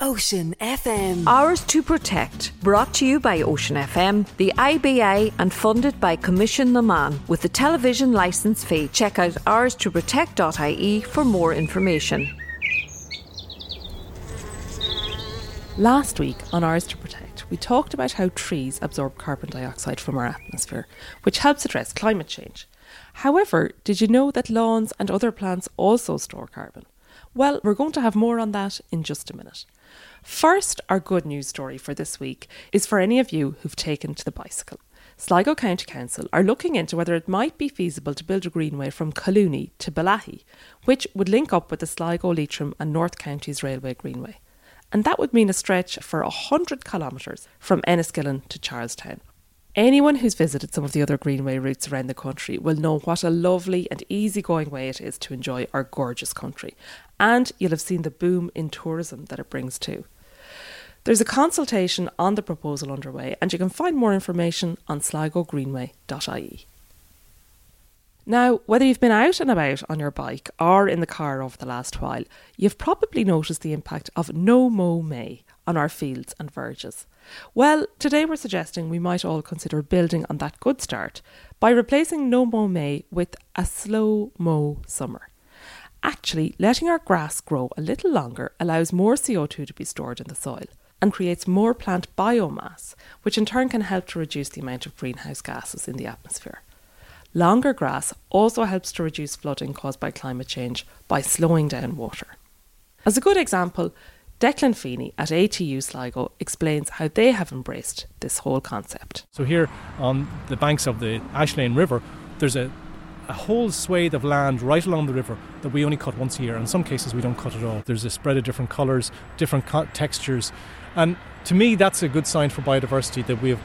Ocean FM. Ours to Protect, brought to you by Ocean FM, the IBA, and funded by Coimisiún na Meán. With the television licence fee, check out ours to protect.ie for more information. Last week on Ours to Protect, we talked about how trees absorb carbon dioxide from our atmosphere, which helps address climate change. However, did you know that lawns and other plants also store carbon? Well, we're going to have more on that in just a minute. First, our good news story for this week is for any of you who've taken to the bicycle. Sligo County Council are looking into whether it might be feasible to build a greenway from Collooney to Bellaghy, which would link up with the Sligo, Leitrim, and North Counties Railway Greenway. And that would mean a stretch for 100 kilometres from Enniskillen to Charlestown. Anyone who's visited some of the other greenway routes around the country will know what a lovely and easygoing way it is to enjoy our gorgeous country. And you'll have seen the boom in tourism that it brings too. There's a consultation on the proposal underway, and you can find more information on sligogreenway.ie. Now, whether you've been out and about on your bike or in the car over the last while, you've probably noticed the impact of no mow May on our fields and verges. Well, today we're suggesting we might all consider building on that good start by replacing no mow May with a slow mow summer. Actually, letting our grass grow a little longer allows more CO2 to be stored in the soil and creates more plant biomass, which in turn can help to reduce the amount of greenhouse gases in the atmosphere. Longer grass also helps to reduce flooding caused by climate change by slowing down water. As a good example, Declan Feeney at ATU Sligo explains how they have embraced this whole concept. So, here on the banks of the Ashlane River, there's a, a whole swathe of land right along the river that we only cut once a year. In some cases, we don't cut at all. There's a spread of different colours, different co- textures, and to me, that's a good sign for biodiversity that we've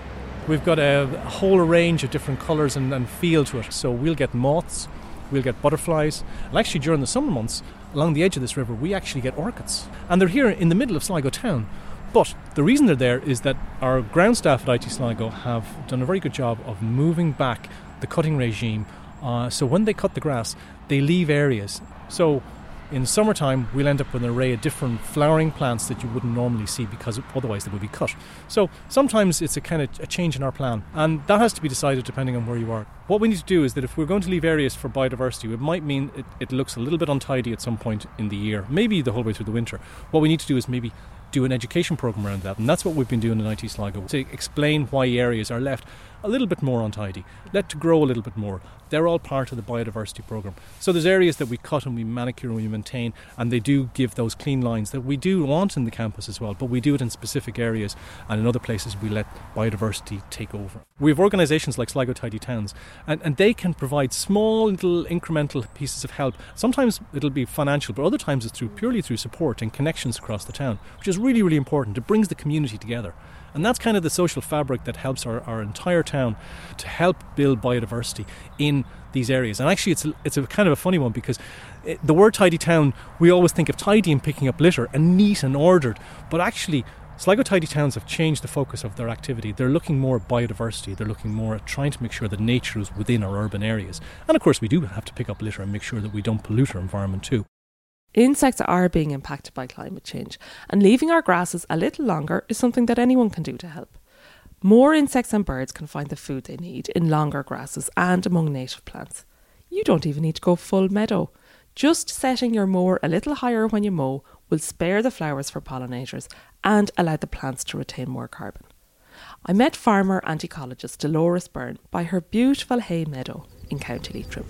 we've got a, a whole range of different colours and, and feel to it. So we'll get moths, we'll get butterflies, and actually during the summer months, along the edge of this river, we actually get orchids, and they're here in the middle of Sligo town. But the reason they're there is that our ground staff at IT Sligo have done a very good job of moving back the cutting regime. Uh, so when they cut the grass, they leave areas. So in summertime, we'll end up with an array of different flowering plants that you wouldn't normally see because otherwise they would be cut. So sometimes it's a kind of a change in our plan, and that has to be decided depending on where you are. What we need to do is that if we're going to leave areas for biodiversity, it might mean it, it looks a little bit untidy at some point in the year, maybe the whole way through the winter. What we need to do is maybe do an education program around that, and that's what we've been doing in IT Sligo to explain why areas are left a little bit more untidy, let to grow a little bit more. They're all part of the biodiversity program. So there's areas that we cut and we manicure and we maintain, and they do give those clean lines that we do want in the campus as well. But we do it in specific areas, and in other places we let biodiversity take over. We have organisations like Sligo Tidy Towns, and, and they can provide small little incremental pieces of help. Sometimes it'll be financial, but other times it's through purely through support and connections across the town, which is really really important. It brings the community together. And that's kind of the social fabric that helps our, our entire town to help build biodiversity in these areas. And actually, it's a, it's a kind of a funny one because it, the word tidy town, we always think of tidy and picking up litter and neat and ordered. But actually, Sligo Tidy Towns have changed the focus of their activity. They're looking more at biodiversity. They're looking more at trying to make sure that nature is within our urban areas. And of course, we do have to pick up litter and make sure that we don't pollute our environment too. Insects are being impacted by climate change, and leaving our grasses a little longer is something that anyone can do to help. More insects and birds can find the food they need in longer grasses and among native plants. You don't even need to go full meadow. Just setting your mower a little higher when you mow will spare the flowers for pollinators and allow the plants to retain more carbon. I met farmer and ecologist Dolores Byrne by her beautiful hay meadow in County Leitrim.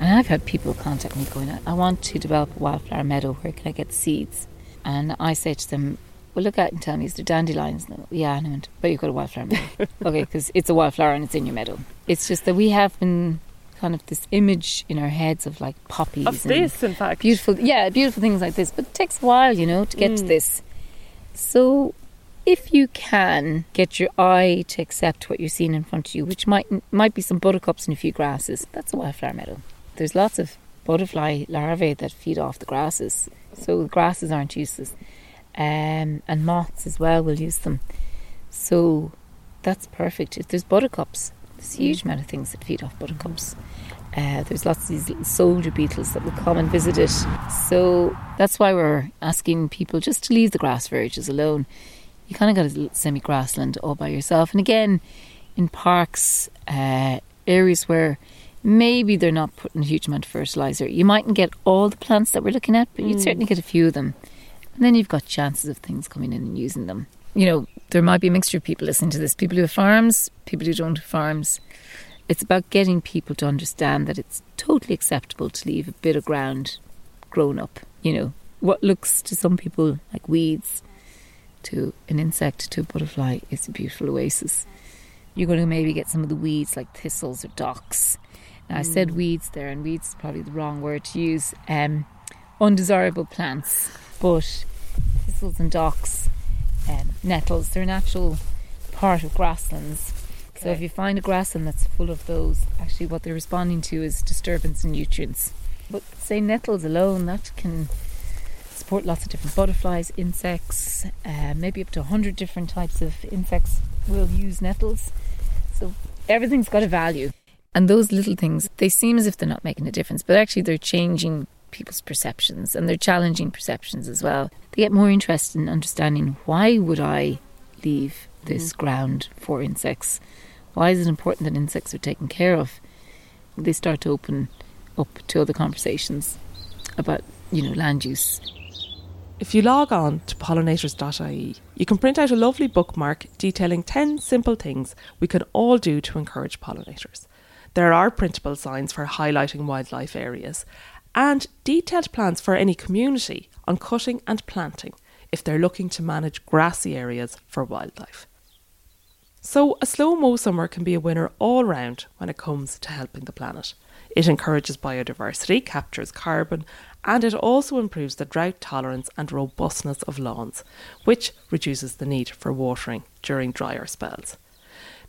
And I've had people contact me going, I want to develop a wildflower meadow. Where can I get seeds? And I say to them, well, look out and tell me, is there dandelions? No. Yeah, no, but you've got a wildflower meadow. okay, because it's a wildflower and it's in your meadow. It's just that we have been kind of this image in our heads of like poppies. Of this, in fact. Beautiful, yeah, beautiful things like this. But it takes a while, you know, to get mm. to this. So if you can get your eye to accept what you're seeing in front of you, which might might be some buttercups and a few grasses, that's a wildflower meadow. There's lots of butterfly larvae that feed off the grasses, so the grasses aren't useless. Um, and moths as well will use them. So that's perfect. If there's buttercups, there's a huge amount of things that feed off buttercups. Uh, there's lots of these little soldier beetles that will come and visit it. So that's why we're asking people just to leave the grass verges alone. You kind of got a semi grassland all by yourself. And again, in parks, uh, areas where maybe they're not putting a huge amount of fertilizer, you mightn't get all the plants that we're looking at, but you'd hmm. certainly get a few of them. And then you've got chances of things coming in and using them. You know, there might be a mixture of people listening to this people who have farms, people who don't have farms. It's about getting people to understand that it's totally acceptable to leave a bit of ground grown up. You know, what looks to some people like weeds, to an insect, to a butterfly, is a beautiful oasis. You're going to maybe get some of the weeds like thistles or docks. Now, I said weeds there, and weeds is probably the wrong word to use. Um, undesirable plants, but thistles and docks, um, nettles, they're an actual part of grasslands. So if you find a grassland that's full of those, actually what they're responding to is disturbance in nutrients. But say nettles alone, that can support lots of different butterflies, insects, uh, maybe up to 100 different types of insects will use nettles. So everything's got a value. And those little things, they seem as if they're not making a difference, but actually they're changing people's perceptions and they're challenging perceptions as well. They get more interested in understanding why would I leave this mm-hmm. ground for insects? Why is it important that insects are taken care of? They start to open up to other conversations about, you know, land use. If you log on to pollinators.ie, you can print out a lovely bookmark detailing 10 simple things we can all do to encourage pollinators. There are printable signs for highlighting wildlife areas and detailed plans for any community on cutting and planting if they're looking to manage grassy areas for wildlife. So, a slow mow summer can be a winner all round when it comes to helping the planet. It encourages biodiversity, captures carbon, and it also improves the drought tolerance and robustness of lawns, which reduces the need for watering during drier spells.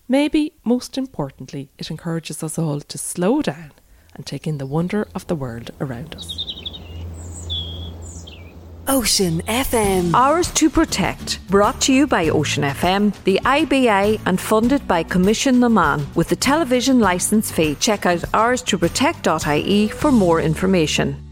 Maybe most importantly, it encourages us all to slow down and take in the wonder of the world around us. Ocean FM. Ours to Protect. Brought to you by Ocean FM, the IBA, and funded by Coimisiún na Meán. With the television licence fee, check out ours to protect.ie for more information.